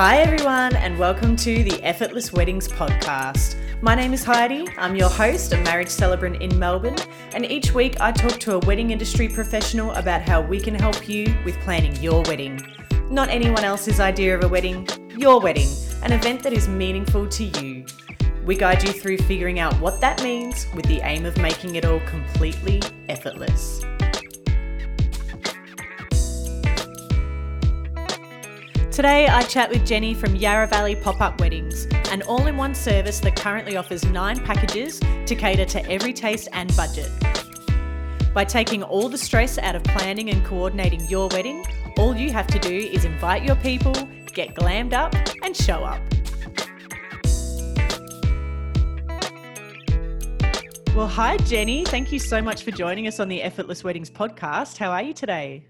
Hi, everyone, and welcome to the Effortless Weddings podcast. My name is Heidi. I'm your host, a marriage celebrant in Melbourne, and each week I talk to a wedding industry professional about how we can help you with planning your wedding. Not anyone else's idea of a wedding, your wedding, an event that is meaningful to you. We guide you through figuring out what that means with the aim of making it all completely effortless. Today, I chat with Jenny from Yarra Valley Pop Up Weddings, an all in one service that currently offers nine packages to cater to every taste and budget. By taking all the stress out of planning and coordinating your wedding, all you have to do is invite your people, get glammed up, and show up. Well, hi, Jenny. Thank you so much for joining us on the Effortless Weddings podcast. How are you today?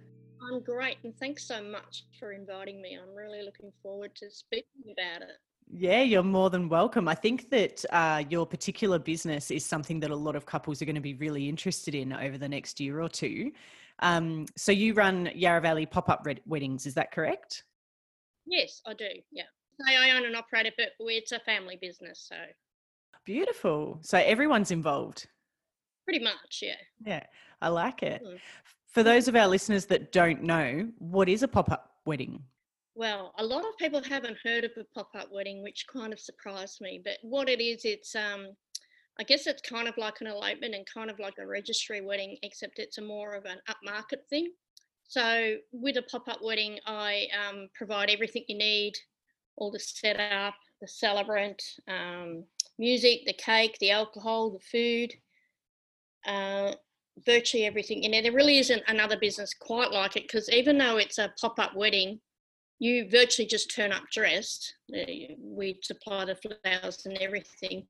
I'm great, and thanks so much for inviting me. I'm really looking forward to speaking about it. Yeah, you're more than welcome. I think that uh, your particular business is something that a lot of couples are going to be really interested in over the next year or two. Um, so you run Yarra Valley Pop Up Weddings, is that correct? Yes, I do. Yeah, I own and operate it, but it's a family business, so beautiful. So everyone's involved. Pretty much, yeah. Yeah, I like it. Mm. For those of our listeners that don't know, what is a pop up wedding? Well, a lot of people haven't heard of a pop up wedding, which kind of surprised me. But what it is, it's um, I guess it's kind of like an elopement and kind of like a registry wedding, except it's a more of an upmarket thing. So with a pop up wedding, I um, provide everything you need, all the setup, the celebrant, um, music, the cake, the alcohol, the food. Uh, virtually everything in there. There really isn't another business quite like it because even though it's a pop up wedding, you virtually just turn up dressed. We supply the flowers and everything,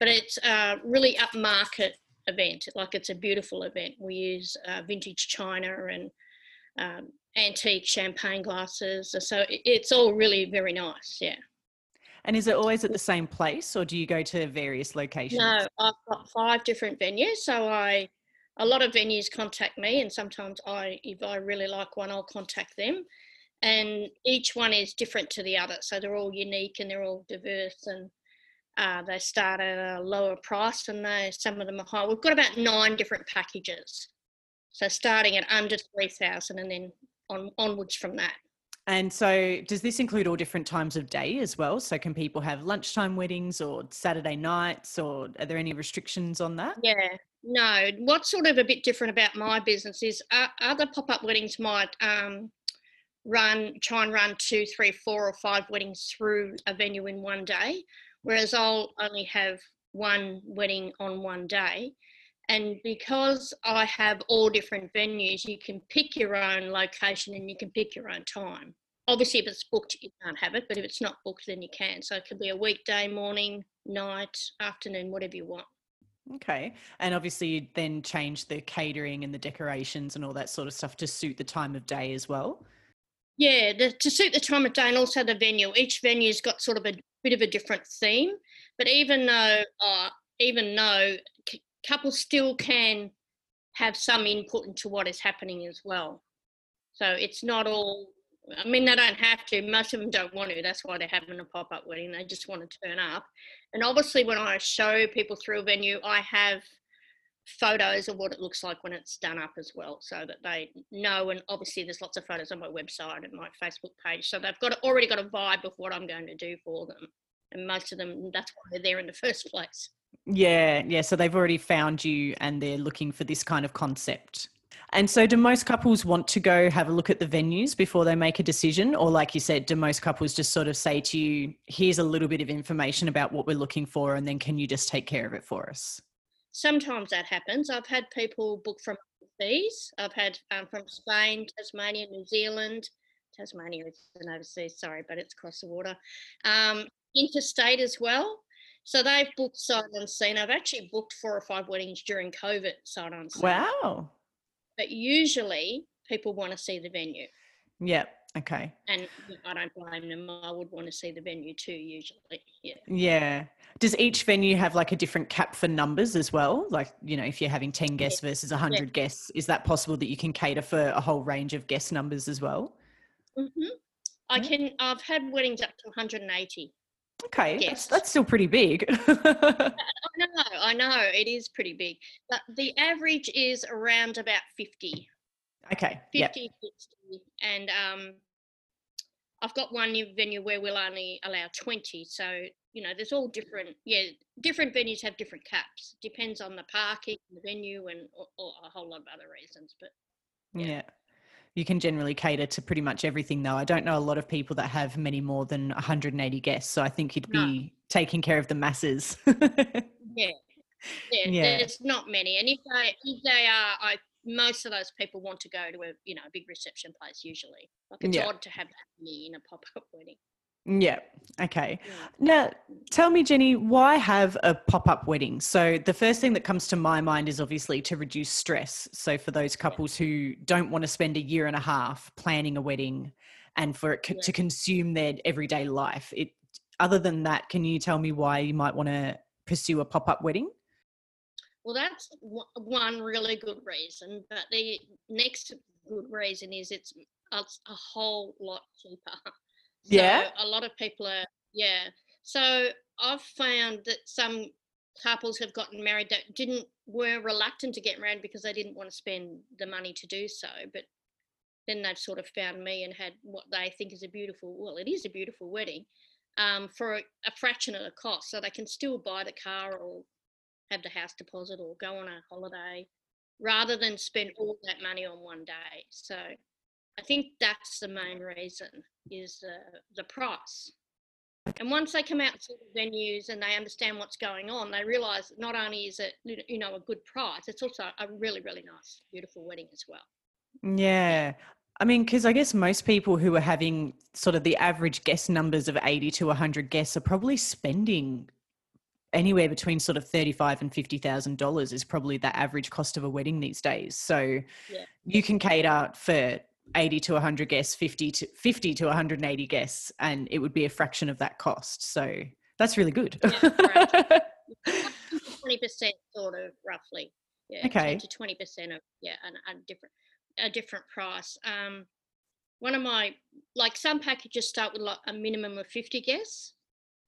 but it's a really upmarket event. Like it's a beautiful event. We use uh, vintage china and um, antique champagne glasses, so it's all really very nice. Yeah. And is it always at the same place, or do you go to various locations? No, I've got five different venues, so I a lot of venues contact me, and sometimes I, if I really like one, I'll contact them. And each one is different to the other, so they're all unique and they're all diverse, and uh, they start at a lower price, and they some of them are high. We've got about nine different packages, so starting at under three thousand, and then on onwards from that. And so, does this include all different times of day as well? So, can people have lunchtime weddings or Saturday nights, or are there any restrictions on that? Yeah, no. What's sort of a bit different about my business is uh, other pop up weddings might um, run, try and run two, three, four, or five weddings through a venue in one day, whereas I'll only have one wedding on one day. And because I have all different venues, you can pick your own location and you can pick your own time. Obviously, if it's booked, you can't have it, but if it's not booked, then you can. So it could be a weekday, morning, night, afternoon, whatever you want. Okay. And obviously, you then change the catering and the decorations and all that sort of stuff to suit the time of day as well. Yeah, the, to suit the time of day and also the venue. Each venue's got sort of a bit of a different theme, but even though, uh, even though couples still can have some input into what is happening as well. So it's not all, I mean, they don't have to. Most of them don't want to. That's why they're having a pop up wedding. They just want to turn up. And obviously, when I show people through a venue, I have photos of what it looks like when it's done up as well so that they know and obviously there's lots of photos on my website and my facebook page so they've got already got a vibe of what i'm going to do for them and most of them that's why they're there in the first place yeah, yeah. So they've already found you and they're looking for this kind of concept. And so, do most couples want to go have a look at the venues before they make a decision? Or, like you said, do most couples just sort of say to you, here's a little bit of information about what we're looking for, and then can you just take care of it for us? Sometimes that happens. I've had people book from overseas. I've had um, from Spain, Tasmania, New Zealand. Tasmania is an overseas, sorry, but it's across the water. Um, interstate as well. So they've booked sight unseen. I've actually booked four or five weddings during COVID sight unseen. Wow. But usually people want to see the venue. Yeah. Okay. And I don't blame them. I would want to see the venue too, usually. Yeah. Yeah. Does each venue have like a different cap for numbers as well? Like, you know, if you're having 10 guests yeah. versus 100 yeah. guests, is that possible that you can cater for a whole range of guest numbers as well? Mm-hmm. I can. I've had weddings up to 180. Okay, Yes. that's still pretty big. I know, I know, it is pretty big, but the average is around about 50, okay, 50, yeah, 60. And um, I've got one new venue where we'll only allow 20. So, you know, there's all different, yeah, different venues have different caps. Depends on the parking, the venue, and or, or a whole lot of other reasons. But yeah. yeah. You can generally cater to pretty much everything, though. I don't know a lot of people that have many more than 180 guests, so I think you'd No. be taking care of the masses. yeah, yeah, Yeah. there's not many. And if they, if they are, I, most of those people want to go to a, you know, a big reception place usually. Like it's Yeah. odd to have that many in a pop-up wedding. Yeah. Okay. Now, tell me, Jenny, why have a pop up wedding? So, the first thing that comes to my mind is obviously to reduce stress. So, for those couples who don't want to spend a year and a half planning a wedding and for it to consume their everyday life, it, other than that, can you tell me why you might want to pursue a pop up wedding? Well, that's one really good reason. But the next good reason is it's a, a whole lot cheaper. So Yeah? A lot of people are, yeah. So I've found that some couples have gotten married that didn't were reluctant to get married because they didn't want to spend the money to do so. But then they've sort of found me and had what they think is a beautiful, well, it is a beautiful wedding um, for a, a fraction of the cost. So they can still buy the car or have the house deposit or go on a holiday rather than spend all that money on one day. So I think that's the main reason is uh, the price. And once they come out to the venues and they understand what's going on, they realise that not only is it you know a good price, it's also a really really nice, beautiful wedding as well. Yeah. I mean, because I guess most people who are having sort of the average guest numbers of 80 to 100 guests are probably spending anywhere between sort of 35 and $50,000 is probably the average cost of a wedding these days. So Yeah. you can cater for 80 to 100 guests, 50 to 50 to 180 guests, and it would be a fraction of that cost. So that's really good. Yeah, Twenty percent, sort of roughly. Yeah, Okay. to twenty percent of yeah, and a different a different price. Um, one of my like some packages start with like a minimum of fifty guests.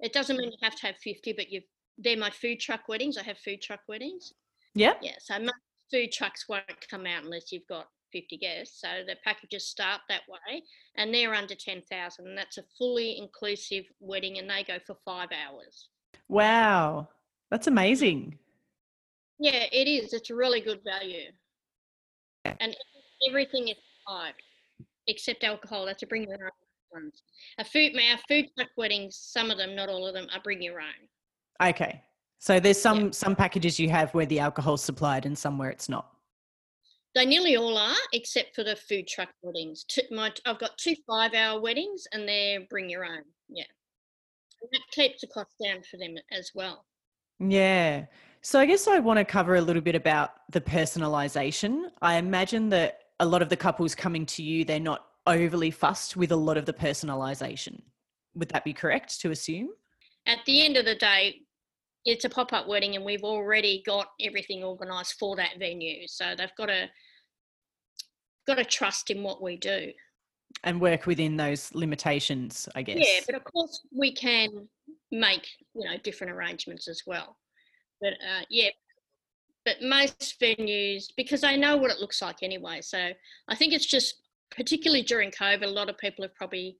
It doesn't mean you have to have fifty, but you they're my food truck weddings. I have food truck weddings. yeah Yeah, so most food trucks won't come out unless you've got 50 guests. So the packages start that way and they're under 10,000 and that's a fully inclusive wedding and they go for 5 hours. Wow. That's amazing. Yeah, it is. It's a really good value. And everything is five except alcohol. That's a bring your own ones. A food our food truck weddings, some of them, not all of them, are bring your own. Okay. So there's some some packages you have where the alcohol's supplied and some where it's not. They nearly all are, except for the food truck weddings. Two, my, I've got two five-hour weddings, and they're bring your own. Yeah, and that keeps the cost down for them as well. Yeah. So I guess I want to cover a little bit about the personalization. I imagine that a lot of the couples coming to you, they're not overly fussed with a lot of the personalization. Would that be correct to assume? At the end of the day, it's a pop-up wedding, and we've already got everything organised for that venue, so they've got to got to trust in what we do. And work within those limitations, I guess. Yeah, but of course we can make you know different arrangements as well. But uh, yeah, but most venues because they know what it looks like anyway. So I think it's just particularly during COVID, a lot of people have probably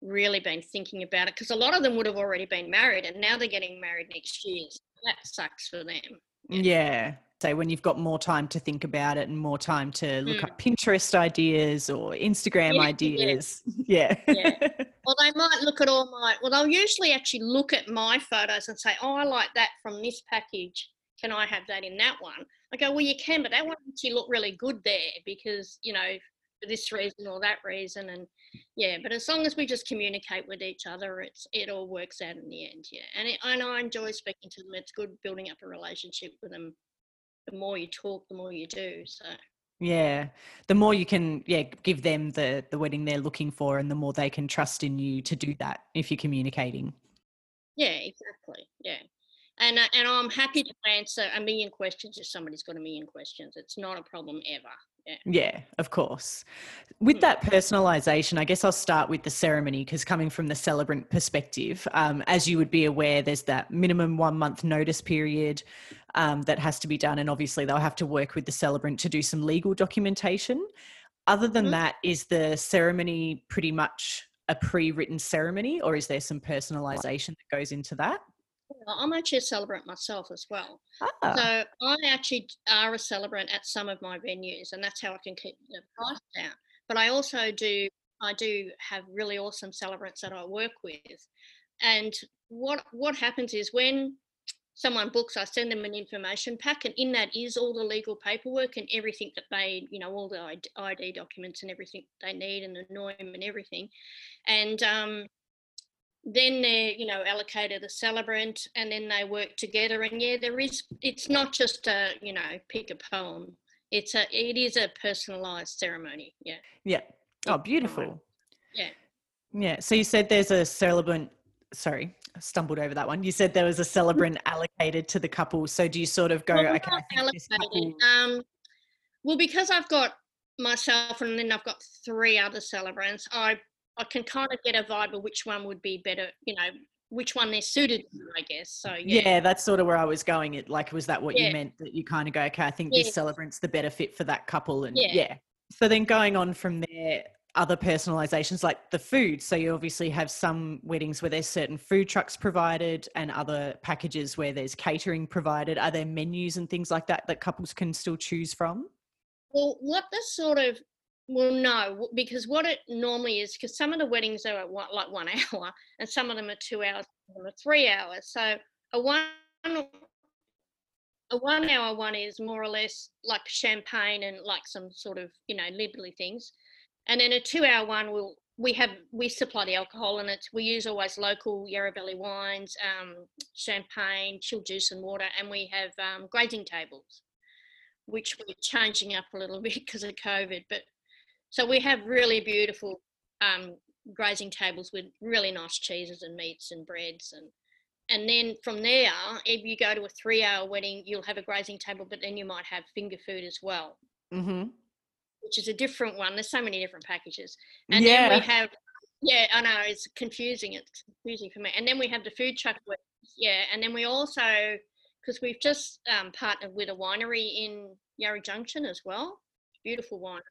really been thinking about it because a lot of them would have already been married and now they're getting married next year. So that sucks for them. Yeah. So when you've got more time to think about it and more time to look Mm. up Pinterest ideas or Instagram Yeah, yeah. ideas. Yeah. Yeah. Well, they might look at all my. Well, they'll usually actually look at my photos and say, "Oh, I like that from this package. Can I have that in that one?" I go, "Well, you can, but that one actually look really good there because you know for this reason or that reason." And yeah, but as long as we just communicate with each other, it's it all works out in the end. Yeah, and it, and I enjoy speaking to them. It's good building up a relationship with them. The more you talk, the more you do. So Yeah. The more you can, yeah, give them the the wedding they're looking for, and the more they can trust in you to do that if you're communicating. Yeah, exactly. Yeah. And uh, and I'm happy to answer a million questions if somebody's got a million questions. It's not a problem ever, Yeah. Yeah, of course. With Mm. that personalization, I guess I'll start with the ceremony because coming from the celebrant perspective, um, as you would be aware, there's that minimum one month notice period um, that has to be done. And obviously, they'll have to work with the celebrant to do some legal documentation. Other than Mhm. that, is the ceremony pretty much a pre written ceremony or is there some personalization that goes into that? I'm actually a celebrant myself as well. Ah, So I actually are a celebrant at some of my venues, and that's how I can keep the price down. But I also do I do have really awesome celebrants that I work with, and what what happens is when someone books, I send them an information pack, and in that is all the legal paperwork and everything that they, you know, all the ID ID documents and everything they need, and the NOIM and everything, and um, then they're you know allocated a celebrant and then they work together and yeah there is it's not just a you know pick a poem it's a it is a personalized ceremony yeah yeah. Oh, beautiful. yeah Yeah. So you said there's a celebrant. Sorry, I stumbled over that one. You said there was a celebrant allocated to the couple. So do you sort of go, Well, okay, I think this allocated. couple. um well because i've got myself and then i've got three other celebrants i i can kind of get a vibe of which one would be better you know which one they're suited to i guess so Yeah. yeah that's sort of where I was going. It like was that what you meant that you kind of go, okay, I think Yes. this celebrant's the better fit for that couple, and Yeah. yeah. So then going on from there, other personalizations like the food. So you obviously have some weddings where there's certain food trucks provided, and other packages where there's catering provided. Are there menus and things like that that couples can still choose from? Well, what the sort of well, no, because what it normally is, because some of the weddings are one, like one hour, and some of them are two hours, some are three hours. So a one a one hour one is more or less like champagne and like some sort of you know nibbly things, and then a two hour one will we have we supply the alcohol and it's we use always local Yarra wines, um, champagne, chilled juice and water, and we have um, grazing tables which we're changing up a little bit because of COVID. But so we have really beautiful um, grazing tables with really nice cheeses and meats and breads and and then from there, if you go to a three-hour wedding, you'll have a grazing table, but then you might have finger food as well, Mm-hmm. which is a different one. There's so many different packages, and then we have yeah, I know it's confusing. It's confusing for me. And then we have the food truck yeah, and then we also because we've just um, partnered with a winery in Yarra Junction as well. Beautiful wine,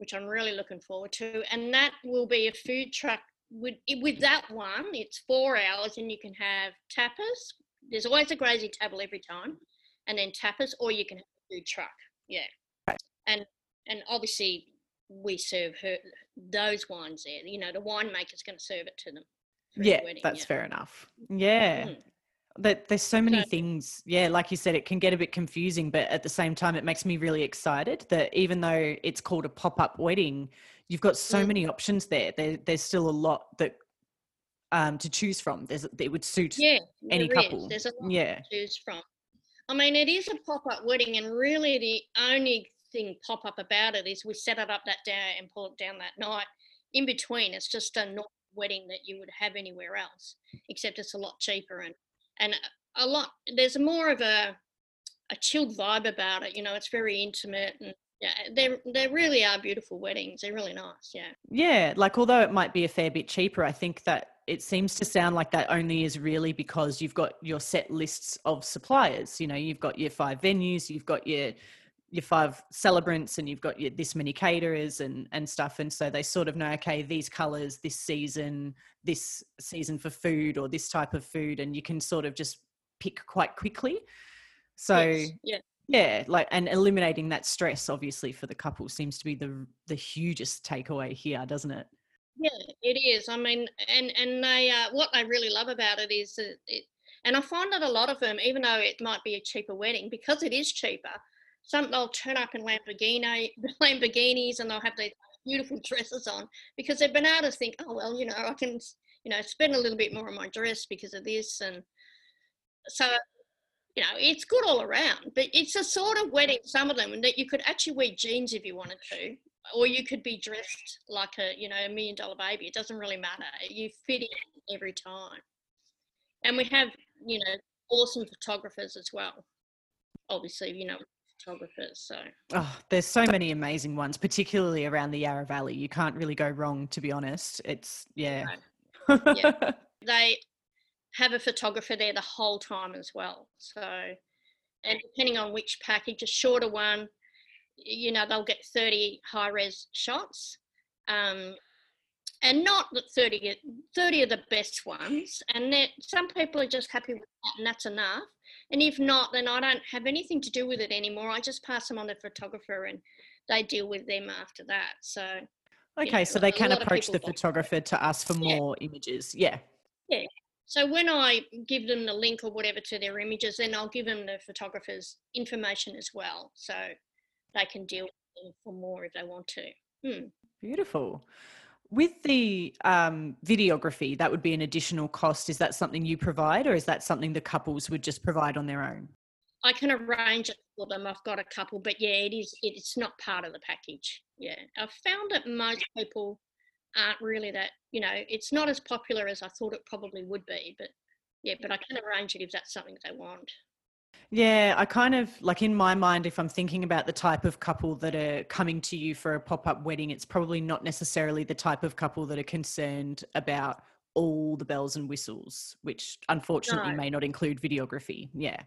which I'm really looking forward to. And that will be a food truck. With, with that one, it's four hours and you can have tapas. There's always a grazing table every time, and then tapas, or you can have a food truck. Yeah. And and obviously we serve her those wines there. You know, the winemaker's going to serve it to them. the Yeah, that's yeah. fair enough. Yeah. Mm. That there's so many things. Yeah, like you said, it can get a bit confusing, but at the same time, it makes me really excited that even though it's called a pop-up wedding, you've got so Mm. many options there. there. There's still a lot that um, to choose from. There's it would suit Yeah, any couple. There's a lot Yeah, to choose from. I mean, it is a pop-up wedding, and really the only thing pop-up about it is we set it up that day and pull it down that night. In between, it's just a normal wedding that you would have anywhere else, except it's a lot cheaper and and a- lot. There's more of a a chilled vibe about it. You know, it's very intimate and yeah, they they really are beautiful weddings. They're really nice. Yeah. yeah. Like although it might be a fair bit cheaper, I think that it seems to sound like that only is really because you've got your set lists of suppliers. You know, you've got your five venues, you've got your your five celebrants and you've got your this many caterers and and stuff and so they sort of know okay these colors this season this season for food or this type of food and you can sort of just pick quite quickly so Yes, yeah. yeah like and eliminating that stress obviously for the couple seems to be the the hugest takeaway here doesn't it Yeah, it is. I mean, and and they uh, what I really love about it is that it, and I find that a lot of them, even though it might be a cheaper wedding, because it is cheaper, some they'll turn up in Lamborghini Lamborghinis and they'll have these beautiful dresses on because they've been able to think, oh well, you know, I can you know spend a little bit more on my dress because of this, and so you know it's good all around. But it's a sort of wedding, some of them, that you could actually wear jeans if you wanted to, or you could be dressed like a you know a million dollar baby it doesn't really matter you fit in every time and we have you know awesome photographers as well obviously you know photographers. So oh, there's so many amazing ones, particularly around the Yarra Valley. You can't really go wrong, to be honest. It's yeah. yeah. They have a photographer there the whole time as well. So and depending on which package, a shorter one, you know, they'll get 30 high res shots. Um, and not the 30, 30 are the best ones. And some people are just happy with that, and that's enough. And if not, then I don't have anything to do with it anymore. I just pass them on to the photographer and they deal with them after that. So, okay, yeah, so they can approach the photographer to ask for yeah. more images. Yeah. Yeah. So when I give them the link or whatever to their images, then I'll give them the photographer's information as well. So they can deal with them for more if they want to. Hmm. Beautiful. With the um, videography, that would be an additional cost. Is that something you provide, or is that something the couples would just provide on their own? I can arrange it for them. I've got a couple, but yeah, it is. It's not part of the package. Yeah, I've found that most people aren't really that. You know, it's not as popular as I thought it probably would be. But yeah, but I can arrange it if that's something they want. Yeah, I kind of like in my mind, if I'm thinking about the type of couple that are coming to you for a pop up wedding, it's probably not necessarily the type of couple that are concerned about all the bells and whistles, which unfortunately no. may not include videography. Yeah.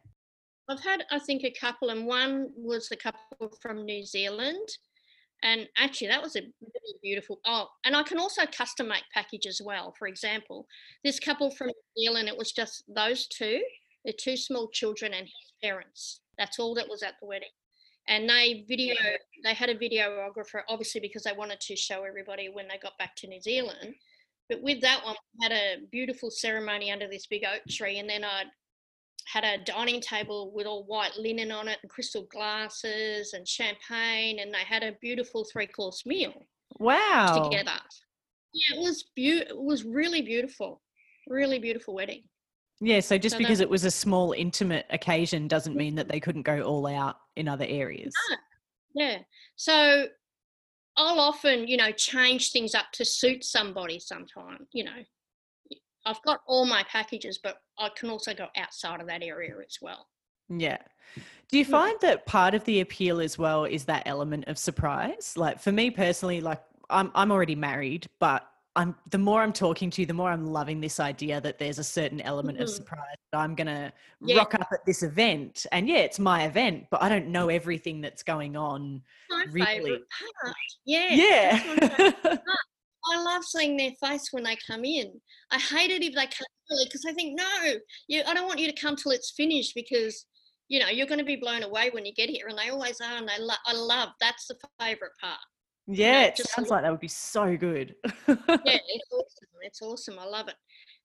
I've had, I think, a couple, and one was the couple from New Zealand. And actually, that was a really beautiful. Oh, and I can also custom make package as well. For example, this couple from New Zealand, it was just those two the two small children and his parents. That's all that was at the wedding. And they video, they had a videographer, obviously because they wanted to show everybody when they got back to New Zealand. But with that one, we had a beautiful ceremony under this big oak tree, and then I had a dining table with all white linen on it and crystal glasses and champagne, and they had a beautiful three-course meal. Wow! Together, yeah, it was beautiful. It was really beautiful, really beautiful wedding. Yeah, so just so because it was a small, intimate occasion doesn't mean that they couldn't go all out in other areas. Yeah. So I'll often, you know, change things up to suit somebody sometime, you know. I've got all my packages, but I can also go outside of that area as well. Yeah. Do you hmm. find that part of the appeal as well is that element of surprise? Like for me personally, like I'm I'm already married, but I'm the more I'm talking to you, the more I'm loving this idea that there's a certain element mm-hmm. of surprise. That I'm gonna yeah. rock up at this event, and yeah, it's my event, but I don't know everything that's going on. My really. favorite part. Yeah. Yeah. I love seeing their face when they come in. I hate it if they come early because I think no, you. I don't want you to come till it's finished because you know you're going to be blown away when you get here, and they always are. And they lo- I love that's the favorite part. Yeah, it sounds like that would be so good. yeah, it's awesome. It's awesome. I love it.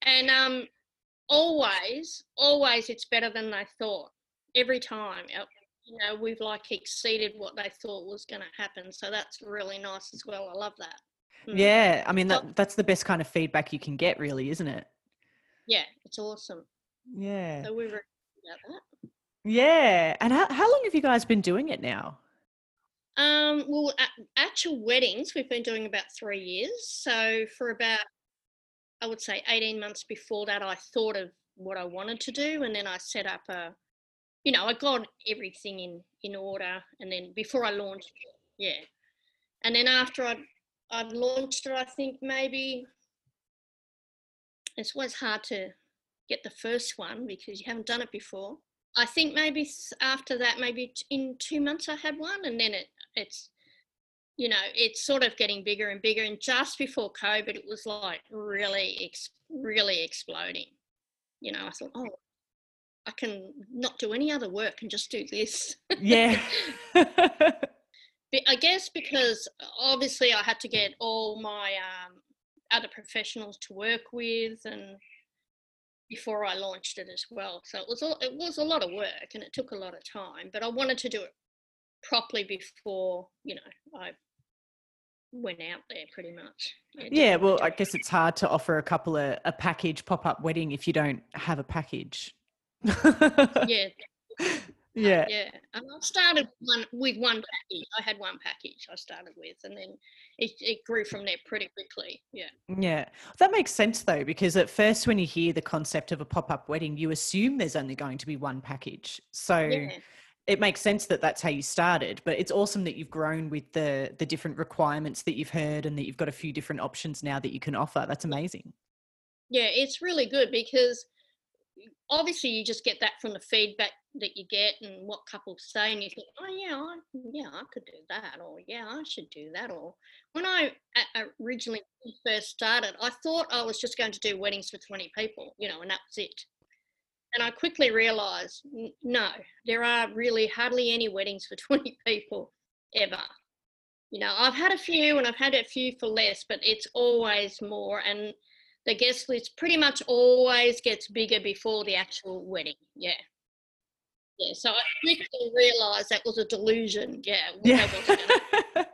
And um, always, always, it's better than they thought. Every time, you know, we've like exceeded what they thought was going to happen. So that's really nice as well. I love that. Hmm. Yeah, I mean that that's the best kind of feedback you can get, really, isn't it? Yeah, it's awesome. Yeah. So we were about that. Yeah, and how how long have you guys been doing it now? Um, well, actual weddings, we've been doing about three years. So for about, I would say, 18 months before that, I thought of what I wanted to do. And then I set up a, you know, I got everything in, in order. And then before I launched yeah. And then after I'd, I'd launched it, I think maybe it's always hard to get the first one because you haven't done it before. I think maybe after that, maybe in two months I had one, and then it it's you know it's sort of getting bigger and bigger and just before covid it was like really really exploding. You know i thought oh i can not do any other work and just do this. Yeah. I guess because obviously i had to get all my um, other professionals to work with and before I launched it as well. So it was a, it was a lot of work and it took a lot of time, but I wanted to do it properly before you know I went out there pretty much. Yeah, well, I guess it's hard to offer a couple of a package pop up wedding if you don't have a package. yeah. Yeah. Yeah. And I started one with one package. I had one package I started with and then it, it grew from there pretty quickly. Yeah. Yeah. That makes sense though, because at first when you hear the concept of a pop up wedding, you assume there's only going to be one package. So yeah it makes sense that that's how you started but it's awesome that you've grown with the the different requirements that you've heard and that you've got a few different options now that you can offer. That's amazing. Yeah it's really good because obviously you just get that from the feedback that you get and what couples say and you think oh yeah I, yeah i could do that or yeah i should do that or when i originally first started i thought i was just going to do weddings for 20 people you know and that was it and i quickly realized no there are really hardly any weddings for 20 people ever you know i've had a few and i've had a few for less but it's always more and the guest list pretty much always gets bigger before the actual wedding. Yeah. Yeah. So I quickly realised that was a delusion. Yeah. Yeah. I,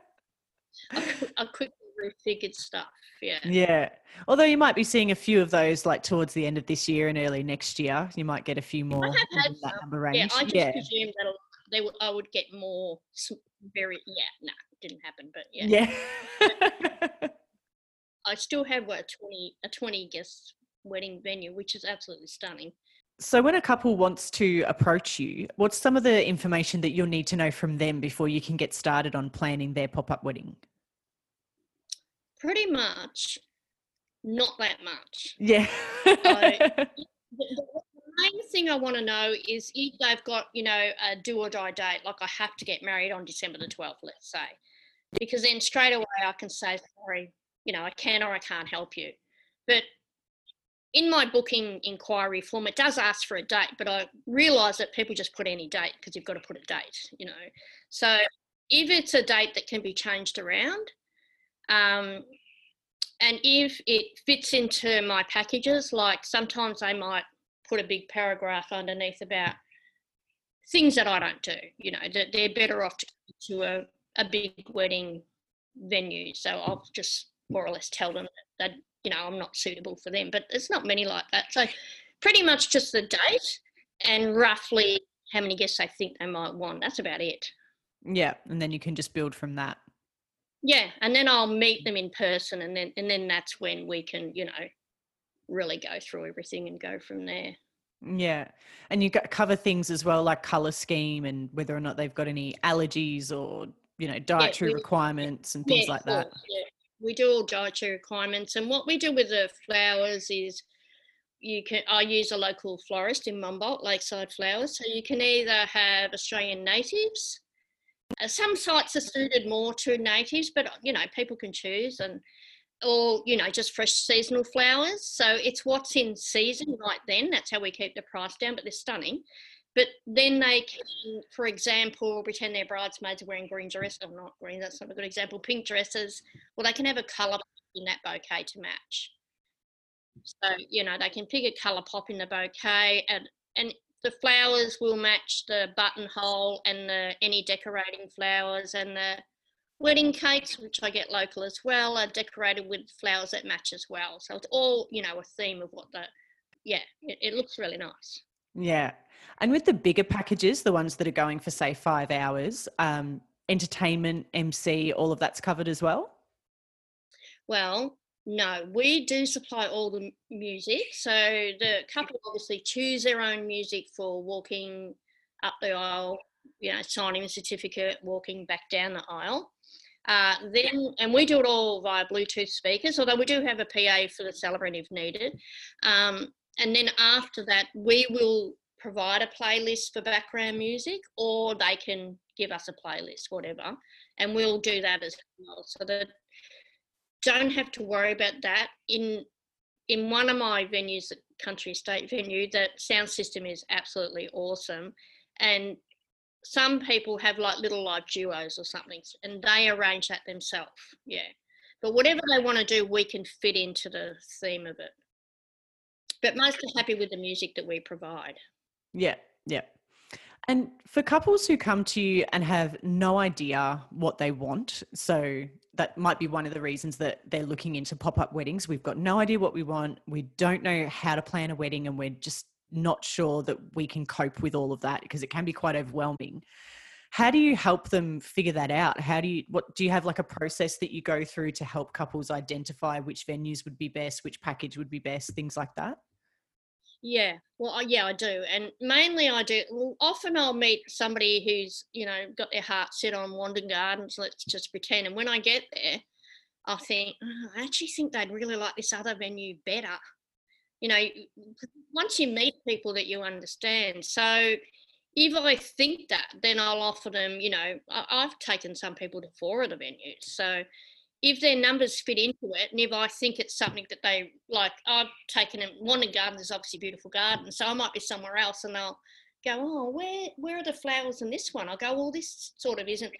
I quickly refigured stuff. Yeah. Yeah. Although you might be seeing a few of those like towards the end of this year and early next year, you might get a few more. I have had that um, number range. Yeah, I just yeah. presumed that they would, I would get more. Very yeah. No, nah, didn't happen, but yeah. Yeah. I still have what, a 20 a 20 guest wedding venue, which is absolutely stunning. So, when a couple wants to approach you, what's some of the information that you'll need to know from them before you can get started on planning their pop up wedding? Pretty much not that much. Yeah. so, the, the main thing I want to know is if they've got, you know, a do or die date, like I have to get married on December the 12th, let's say, because then straight away I can say, sorry, you know, I can or I can't help you. But in my booking inquiry form, it does ask for a date, but I realise that people just put any date because you've got to put a date, you know. So if it's a date that can be changed around, um, and if it fits into my packages, like sometimes I might put a big paragraph underneath about things that I don't do, you know, that they're better off to, to a, a big wedding venue. So I'll just more or less tell them that, that you know I'm not suitable for them. But there's not many like that. So pretty much just the date and roughly how many guests I think they might want. That's about it. Yeah, and then you can just build from that. Yeah, and then I'll meet them in person, and then and then that's when we can, you know, really go through everything and go from there. Yeah, and you cover things as well like color scheme and whether or not they've got any allergies or you know dietary yeah, we, requirements and things yeah, like that. Yeah we do all dietary requirements. And what we do with the flowers is you can I use a local florist in Monbulk, Lakeside Flowers. So you can either have Australian natives. Uh, some sites are suited more to natives, but you know people can choose and or you know just fresh seasonal flowers. So it's what's in season right then. That's how we keep the price down. But they're stunning. But then they can, for example, pretend their bridesmaids are wearing green dresses, or not green, that's not a good example, pink dresses. Well, they can have a colour in that bouquet to match. So, you know, they can pick a colour pop in the bouquet and, and the flowers will match the buttonhole and the any decorating flowers and the wedding cakes, which I get local as well, are decorated with flowers that match as well. So it's all, you know, a theme of what the, yeah, it, it looks really nice. Yeah. And with the bigger packages, the ones that are going for, say, five hours, um, entertainment, MC, all of that's covered as well? Well, no, we do supply all the music. So the couple obviously choose their own music for walking up the aisle, you know, signing a certificate, walking back down the aisle. Uh, then, and we do it all via Bluetooth speakers, although we do have a PA for the celebrant if needed. Um, and then after that, we will provide a playlist for background music, or they can give us a playlist, whatever, and we'll do that as well. So that don't have to worry about that. In in one of my venues, the country state venue, the sound system is absolutely awesome, and some people have like little live duos or something, and they arrange that themselves. Yeah, but whatever they want to do, we can fit into the theme of it but most are happy with the music that we provide. Yeah, yeah. And for couples who come to you and have no idea what they want, so that might be one of the reasons that they're looking into pop up weddings. We've got no idea what we want. We don't know how to plan a wedding, and we're just not sure that we can cope with all of that because it can be quite overwhelming. How do you help them figure that out? How do you, what do you have like a process that you go through to help couples identify which venues would be best, which package would be best, things like that? Yeah, well, yeah, I do, and mainly I do. Well, often I'll meet somebody who's you know got their heart set on Wandin Gardens. Let's just pretend, and when I get there, I think oh, I actually think they'd really like this other venue better. You know, once you meet people that you understand, so if I think that, then I'll offer them. You know, I, have taken some people to four of the venues, so if their numbers fit into it, and if I think it's something that they like, I've taken them. Wandin Garden is obviously a beautiful garden, so I might be somewhere else, and they'll go, "Oh, where where are the flowers in this one?" I'll go, "Well, this sort of isn't."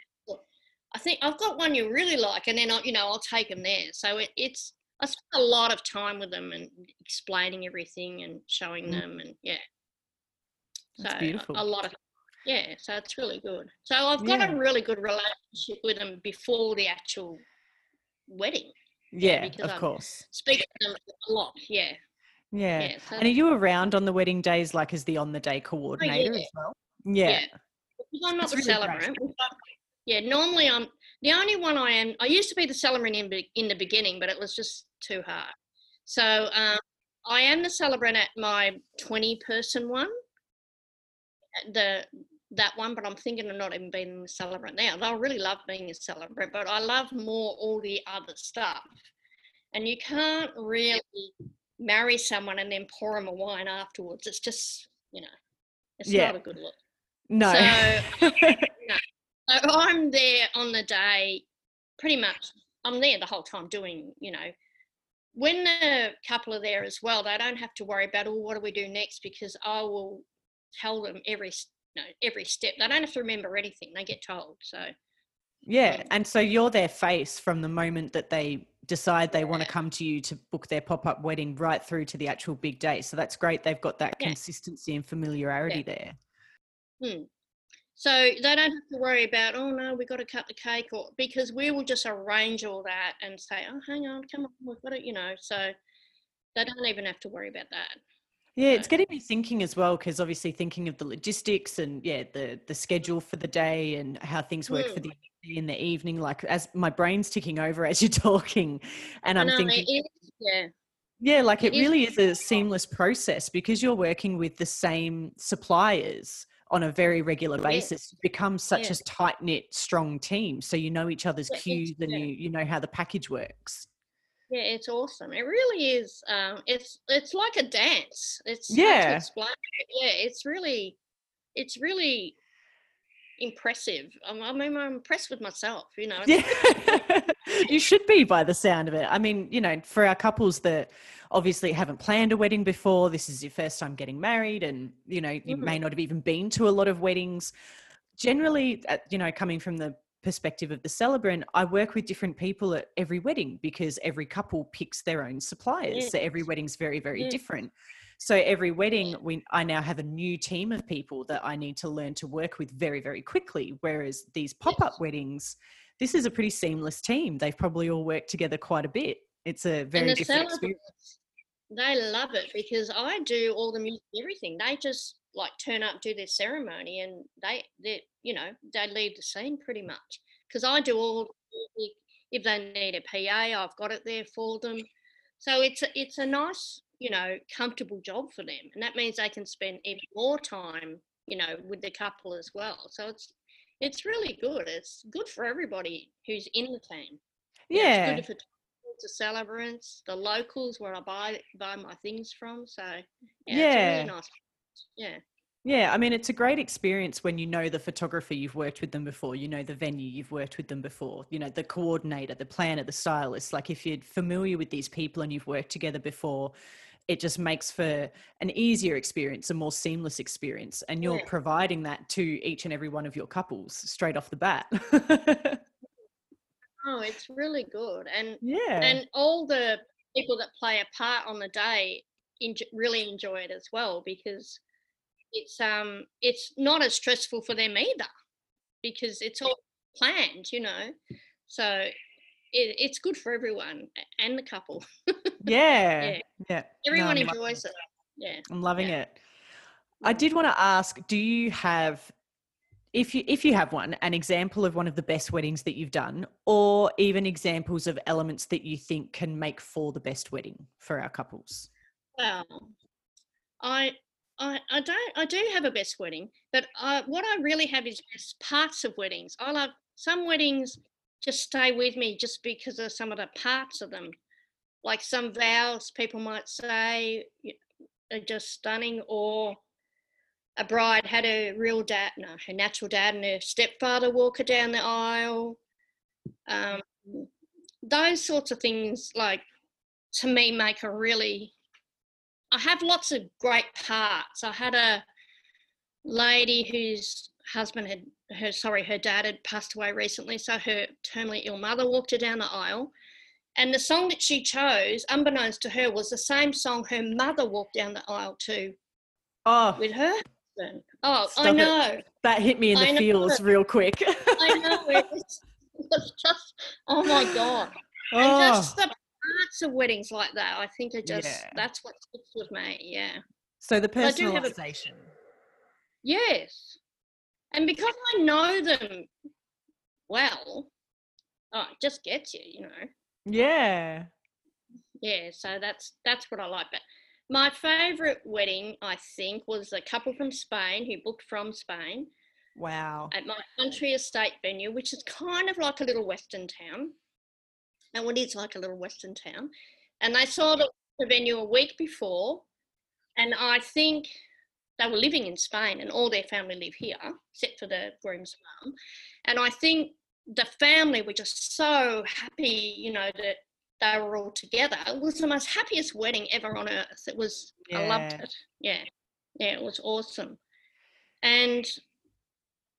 I think I've got one you really like, and then I, you know I'll take them there. So it, it's I spend a lot of time with them and explaining everything and showing mm. them, and yeah. That's so beautiful. A, a lot of yeah, so it's really good. So I've got yeah. a really good relationship with them before the actual wedding. Yeah, of I'm course. Speaking a lot. Yeah. Yeah. yeah so and are you around on the wedding days, like as the on the day coordinator oh, yeah. as well? Yeah. yeah. Because I'm not That's the really celebrant. Yeah, normally I'm the only one I am. I used to be the celebrant in, in the beginning, but it was just too hard. So um, I am the celebrant at my 20 person one. The that one, but I'm thinking of not even being a celebrant now. I really love being a celebrant, but I love more all the other stuff. And you can't really marry someone and then pour them a wine afterwards. It's just, you know, it's yeah. not a good look. No. So, no. so I'm there on the day, pretty much. I'm there the whole time doing, you know, when the couple are there as well, they don't have to worry about, oh, what do we do next? Because I will tell them every know every step. They don't have to remember anything. They get told. So yeah, and so you're their face from the moment that they decide they yeah. want to come to you to book their pop-up wedding right through to the actual big day. So that's great. They've got that yeah. consistency and familiarity yeah. there. Hmm. So they don't have to worry about, oh no, we've got to cut the cake or because we will just arrange all that and say, oh, hang on, come on, we've got it, you know. So they don't even have to worry about that. Yeah, it's getting me thinking as well because obviously thinking of the logistics and yeah, the the schedule for the day and how things work mm. for the in the evening. Like as my brain's ticking over as you're talking, and I'm thinking, yeah, yeah, like it, it really is. is a seamless process because you're working with the same suppliers on a very regular basis. Yeah. You become such yeah. a tight knit, strong team, so you know each other's yeah, cues and you you know how the package works. Yeah, it's awesome. It really is. Um, it's it's like a dance. It's yeah. explain. Yeah, it's really, it's really impressive. I'm, I mean, I'm impressed with myself. You know. Yeah. you should be by the sound of it. I mean, you know, for our couples that obviously haven't planned a wedding before, this is your first time getting married, and you know, you mm-hmm. may not have even been to a lot of weddings. Generally, you know, coming from the perspective of the celebrant, I work with different people at every wedding because every couple picks their own suppliers. Yes. So every wedding's very, very yes. different. So every wedding, we I now have a new team of people that I need to learn to work with very, very quickly. Whereas these pop-up yes. weddings, this is a pretty seamless team. They've probably all worked together quite a bit. It's a very different experience. They love it because I do all the music, everything. They just like turn up, do their ceremony, and they they you know they leave the scene pretty much because I do all if they need a PA, I've got it there for them. So it's a, it's a nice you know comfortable job for them, and that means they can spend even more time you know with the couple as well. So it's it's really good. It's good for everybody who's in the team. Yeah. it's good for the celebrants, the locals where I buy buy my things from. So yeah, yeah. Really nice yeah yeah, I mean, it's a great experience when you know the photographer, you've worked with them before, you know the venue, you've worked with them before, you know, the coordinator, the planner, the stylist. Like, if you're familiar with these people and you've worked together before, it just makes for an easier experience, a more seamless experience. And you're yeah. providing that to each and every one of your couples straight off the bat. oh, it's really good. And yeah, and all the people that play a part on the day really enjoy it as well because it's um it's not as stressful for them either because it's all planned you know? So it, it's good for everyone and the couple. Yeah. Yeah, yeah. everyone no, enjoys it. it yeah. I'm loving yeah. it. I did want to ask do you have if you if you have one an example of one of the best weddings that you've done or even examples of elements that you think can make for the best wedding for our couples? Well I I, don't I do have a best wedding, but I, what I really have is best parts of weddings. I love some weddings just stay with me just because of some of the parts of them. Like some vows, people might say are just stunning, or a bride had a real dad, no, her natural dad and her stepfather walk her down the aisle. Um, those sorts of things, like to me, make a really. I have lots of great parts. I had a lady whose husband had her sorry her dad had passed away recently so her terminally ill mother walked her down the aisle and the song that she chose unbeknownst to her was the same song her mother walked down the aisle to oh with her husband. oh i know it. that hit me in the feels real quick i know it was, it was, just oh my god oh. and just the parts of weddings like that i think are just yeah. that's what sticks with me yeah so the personalization yes and because I know them well, oh, it just gets you, you know. Yeah. Yeah, so that's that's what I like. But my favourite wedding, I think, was a couple from Spain who booked from Spain. Wow. At my country estate venue, which is kind of like a little western town. And it is like a little western town. And they saw the venue a week before. And I think they were living in Spain and all their family live here, except for the groom's mum. And I think the family were just so happy, you know, that they were all together. It was the most happiest wedding ever on earth. It was, yeah. I loved it. Yeah. Yeah, it was awesome. And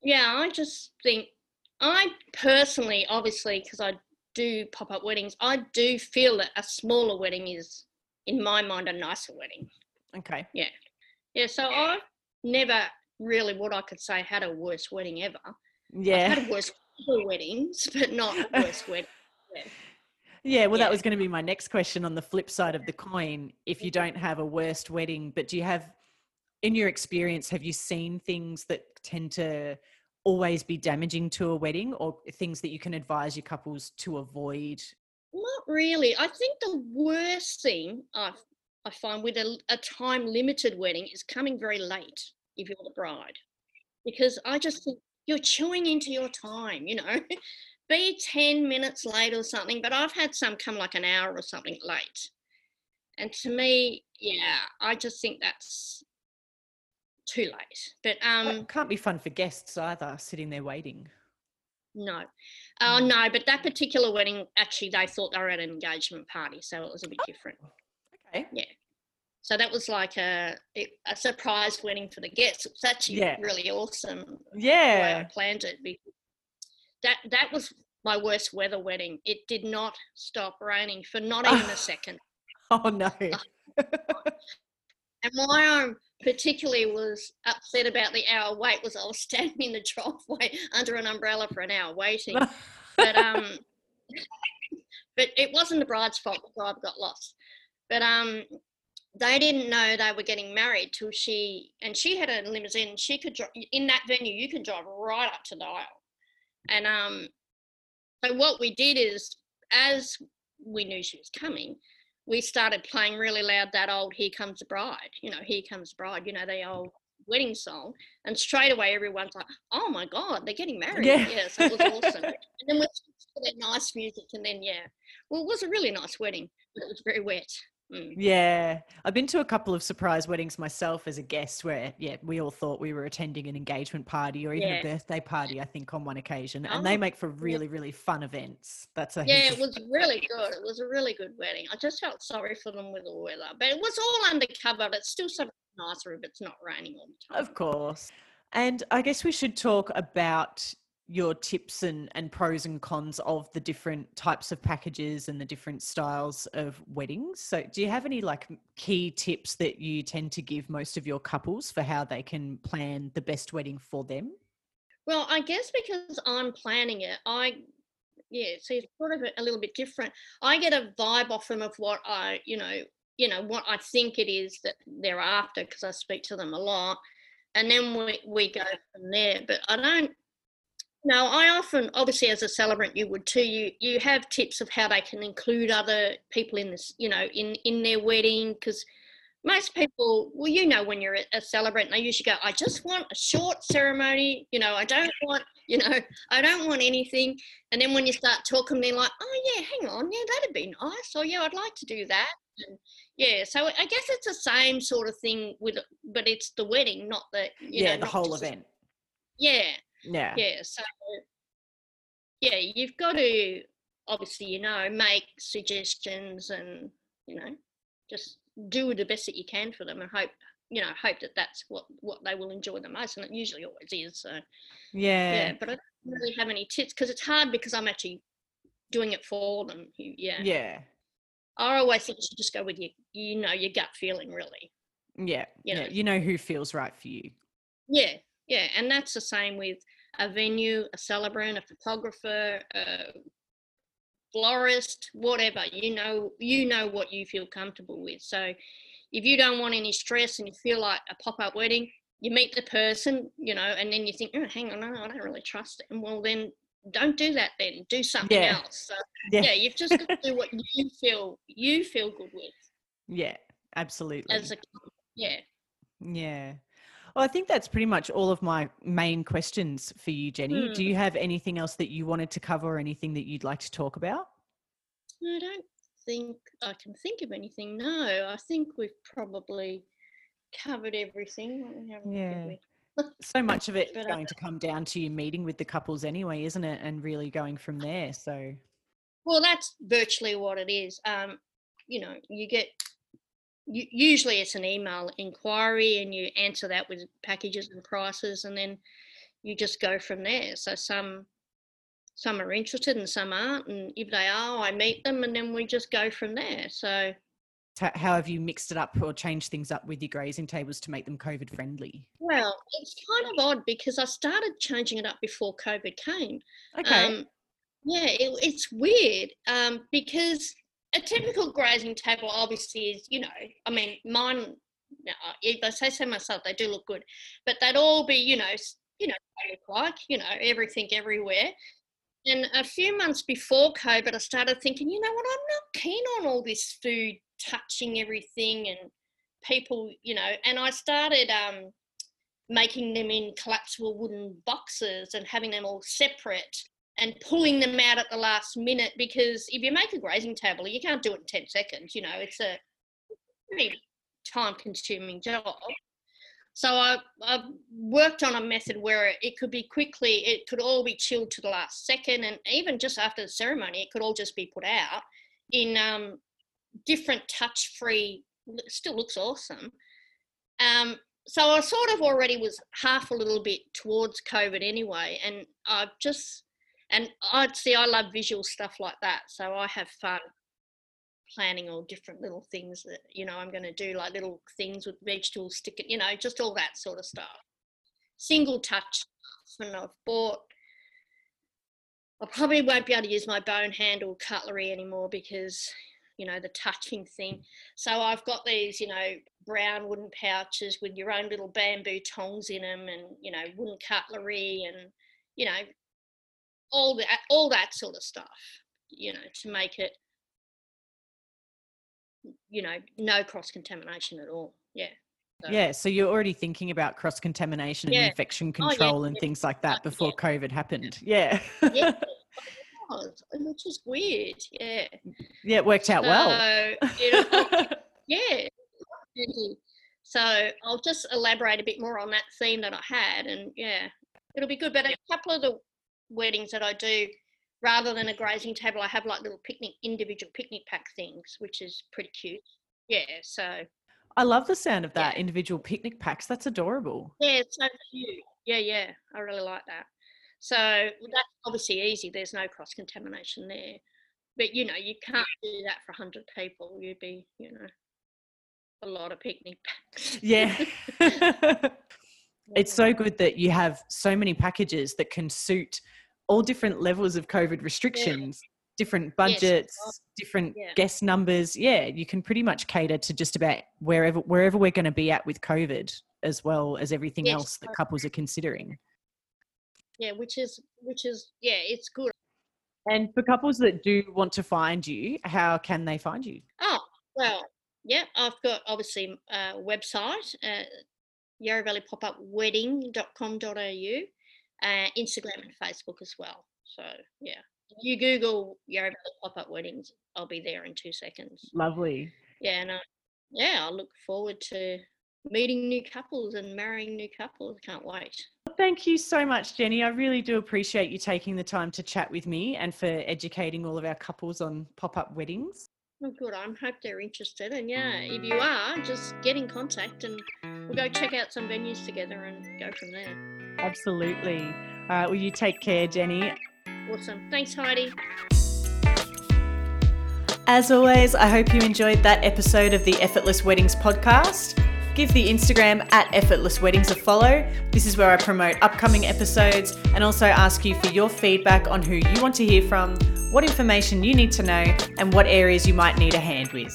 yeah, I just think, I personally, obviously, because I do pop up weddings, I do feel that a smaller wedding is, in my mind, a nicer wedding. Okay. Yeah. Yeah, so I've never really what I could say had a worst wedding ever. Yeah. I've had worse weddings, but not worst wedding. Yeah. Yeah, well, yeah. that was going to be my next question on the flip side of the coin. If you don't have a worst wedding, but do you have, in your experience, have you seen things that tend to always be damaging to a wedding or things that you can advise your couples to avoid? Not really. I think the worst thing I've I find with a, a time limited wedding is coming very late if you're the bride. Because I just think you're chewing into your time, you know. Be 10 minutes late or something, but I've had some come like an hour or something late. And to me, yeah, I just think that's too late. But um it can't be fun for guests either, sitting there waiting. No. Oh no, but that particular wedding actually they thought they were at an engagement party, so it was a bit different. Okay. Yeah. So that was like a a surprise wedding for the guests. It was actually yeah. really awesome. Yeah. I planned it that that was my worst weather wedding. It did not stop raining for not even a second. Oh no. and why I'm particularly was upset about the hour wait was I was standing in the driveway under an umbrella for an hour waiting. but um but it wasn't the bride's fault the bride got lost. But um, they didn't know they were getting married till she and she had a limousine. She could drive in that venue. You could drive right up to the aisle, and um, so what we did is as we knew she was coming, we started playing really loud that old "Here Comes the Bride." You know, "Here Comes the Bride." You know, the old wedding song, and straight away everyone's like, "Oh my God, they're getting married!" Yeah, yeah so it was awesome. and then we their nice music, and then yeah, well, it was a really nice wedding, but it was very wet. Mm. Yeah, I've been to a couple of surprise weddings myself as a guest where, yeah, we all thought we were attending an engagement party or even yeah. a birthday party, I think, on one occasion. And oh, they make for really, really fun events. That's a Yeah, it was really good. It was a really good wedding. I just felt sorry for them with the weather, but it was all undercover. It's still so nicer if it's not raining all the time. Of course. And I guess we should talk about your tips and, and pros and cons of the different types of packages and the different styles of weddings. So, do you have any like key tips that you tend to give most of your couples for how they can plan the best wedding for them? Well, I guess because I'm planning it, I yeah, so it's sort of a, a little bit different. I get a vibe off them of what I, you know, you know what I think it is that they're after because I speak to them a lot, and then we we go from there. But I don't no, I often, obviously, as a celebrant, you would too. You you have tips of how they can include other people in this, you know, in in their wedding because most people, well, you know, when you're a celebrant, they usually go, I just want a short ceremony. You know, I don't want, you know, I don't want anything. And then when you start talking, they're like, oh, yeah, hang on. Yeah, that'd be nice. Or, yeah, I'd like to do that. And yeah. So I guess it's the same sort of thing with, but it's the wedding, not the, yeah, know, the whole event. Yeah. Yeah. Yeah. So, yeah, you've got to, obviously, you know, make suggestions and, you know, just do the best that you can for them and hope you know hope that that's what what they will enjoy the most and it usually always is so yeah yeah. but i don't really have any tips because it's hard because i'm actually doing it for them yeah. Yeah. I always think you should just go with your you know your gut feeling really. Yeah you yeah you know who feels right for you. Yeah yeah and that's the same with a venue a celebrant a photographer a florist, whatever. You know, you know what you feel comfortable with. So if you don't want any stress and you feel like a pop-up wedding, you meet the person, you know, and then you think, oh, hang on, no, I don't really trust them. Well, then don't do that. Then do something yeah. else. So, yeah. yeah, you've just got to do what you feel you feel good with. Yeah, absolutely. As a yeah. Yeah. Well, I think that's pretty much all of my main questions for you, Jenny. Do hmm. you have anything else that you wanted to cover or anything that you'd like to talk about? I don't think I can think of anything. No, I think we've probably covered everything. Yeah. so much of it is going to come down to you meeting with the couples anyway, isn't it? And really going from there. So, well, that's virtually what it is. Um, you know, you get usually it's an email inquiry and you answer that with packages and prices and then you just go from there. So some some are interested and some aren't and if they are i meet them and then we just go from there. So how have you mixed it up or changed things up with your grazing tables to make them covid friendly? Well it's kind of odd because i started changing it up before covid came. Okay. Um, yeah it, it's weird um, because a typical grazing table obviously is, you know, I mean, mine, if I say so myself, they do look good, but they'd all be, you know, you know, like, you know, everything everywhere. And a few months before COVID, I started thinking, you know what, I'm not keen on all this food touching everything and people, you know, and I started um, making them in collapsible wooden boxes and having them all separate and pulling them out at the last minute because if you make a grazing table, you can't do it in 10 seconds. You know, it's a pretty time consuming job. So I, I worked on a method where it could be quickly, it could all be chilled to the last second, and even just after the ceremony, it could all just be put out in um, different touch free, still looks awesome. Um, so I sort of already was half a little bit towards COVID anyway, and I've just and I'd see I love visual stuff like that, so I have fun planning all different little things that you know I'm going to do, like little things with vegetables, stick it, you know, just all that sort of stuff. Single touch, and I've bought. I probably won't be able to use my bone handle cutlery anymore because you know the touching thing. So I've got these, you know, brown wooden pouches with your own little bamboo tongs in them, and you know, wooden cutlery, and you know, all that all that sort of stuff you know to make it you know no cross contamination at all. Yeah so. yeah so you're already thinking about cross contamination and infection control oh, yeah, and yeah. things like that before covid happened. Yeah. Yeah. Which is weird yeah. Yeah it worked out so, well. yeah so i'll just elaborate a bit more on that theme that i had and yeah it'll be good but a couple of the weddings that I do, rather than a grazing table, I have like little picnic, individual picnic pack things, which is pretty cute. Yeah, so. I love the sound of that yeah. individual picnic packs. That's adorable. Yeah, it's so cute. Yeah, yeah, I really like that. So that's obviously easy. There's no cross contamination there. But you know, you can't do that for 100 people. You'd be, you know, a lot of picnic packs. Yeah. it's so good that you have so many packages that can suit all different levels of COVID restrictions, yeah. different budgets, yes. different yeah. guest numbers. Yeah, you can pretty much cater to just about wherever wherever we're going to be at with COVID, as well as everything yes. else that couples are considering. Yeah, which is which is yeah, it's good. And for couples that do want to find you, how can they find you? Oh well, yeah, I've got obviously a website, uh, Yarra Valley Pop Up Wedding.com.au, uh, Instagram and Facebook as well. So yeah, if you Google Yarra Valley Pop Up Weddings, I'll be there in two seconds. Lovely. Yeah, and uh, yeah, I look forward to meeting new couples and marrying new couples. Can't wait. Thank you so much, Jenny. I really do appreciate you taking the time to chat with me and for educating all of our couples on pop up weddings. Oh, good. I hope they're interested. And yeah, if you mm. are, just get in contact and we'll go check out some venues together and go from there. Absolutely. All right. Well, you take care, Jenny. Awesome. Thanks, Heidi. As always, I hope you enjoyed that episode of the Effortless Weddings podcast. Give the Instagram at Effortless Weddings a follow. This is where I promote upcoming episodes and also ask you for your feedback on who you want to hear from, what information you need to know, and what areas you might need a hand with.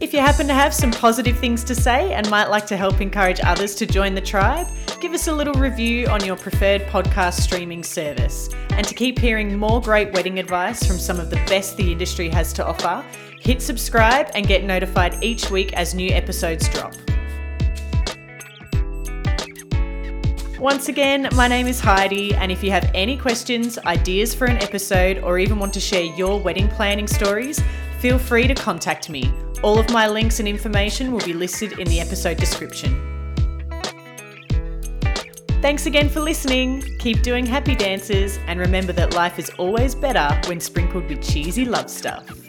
If you happen to have some positive things to say and might like to help encourage others to join the tribe, give us a little review on your preferred podcast streaming service. And to keep hearing more great wedding advice from some of the best the industry has to offer, hit subscribe and get notified each week as new episodes drop. Once again, my name is Heidi, and if you have any questions, ideas for an episode, or even want to share your wedding planning stories, feel free to contact me. All of my links and information will be listed in the episode description. Thanks again for listening. Keep doing happy dances, and remember that life is always better when sprinkled with cheesy love stuff.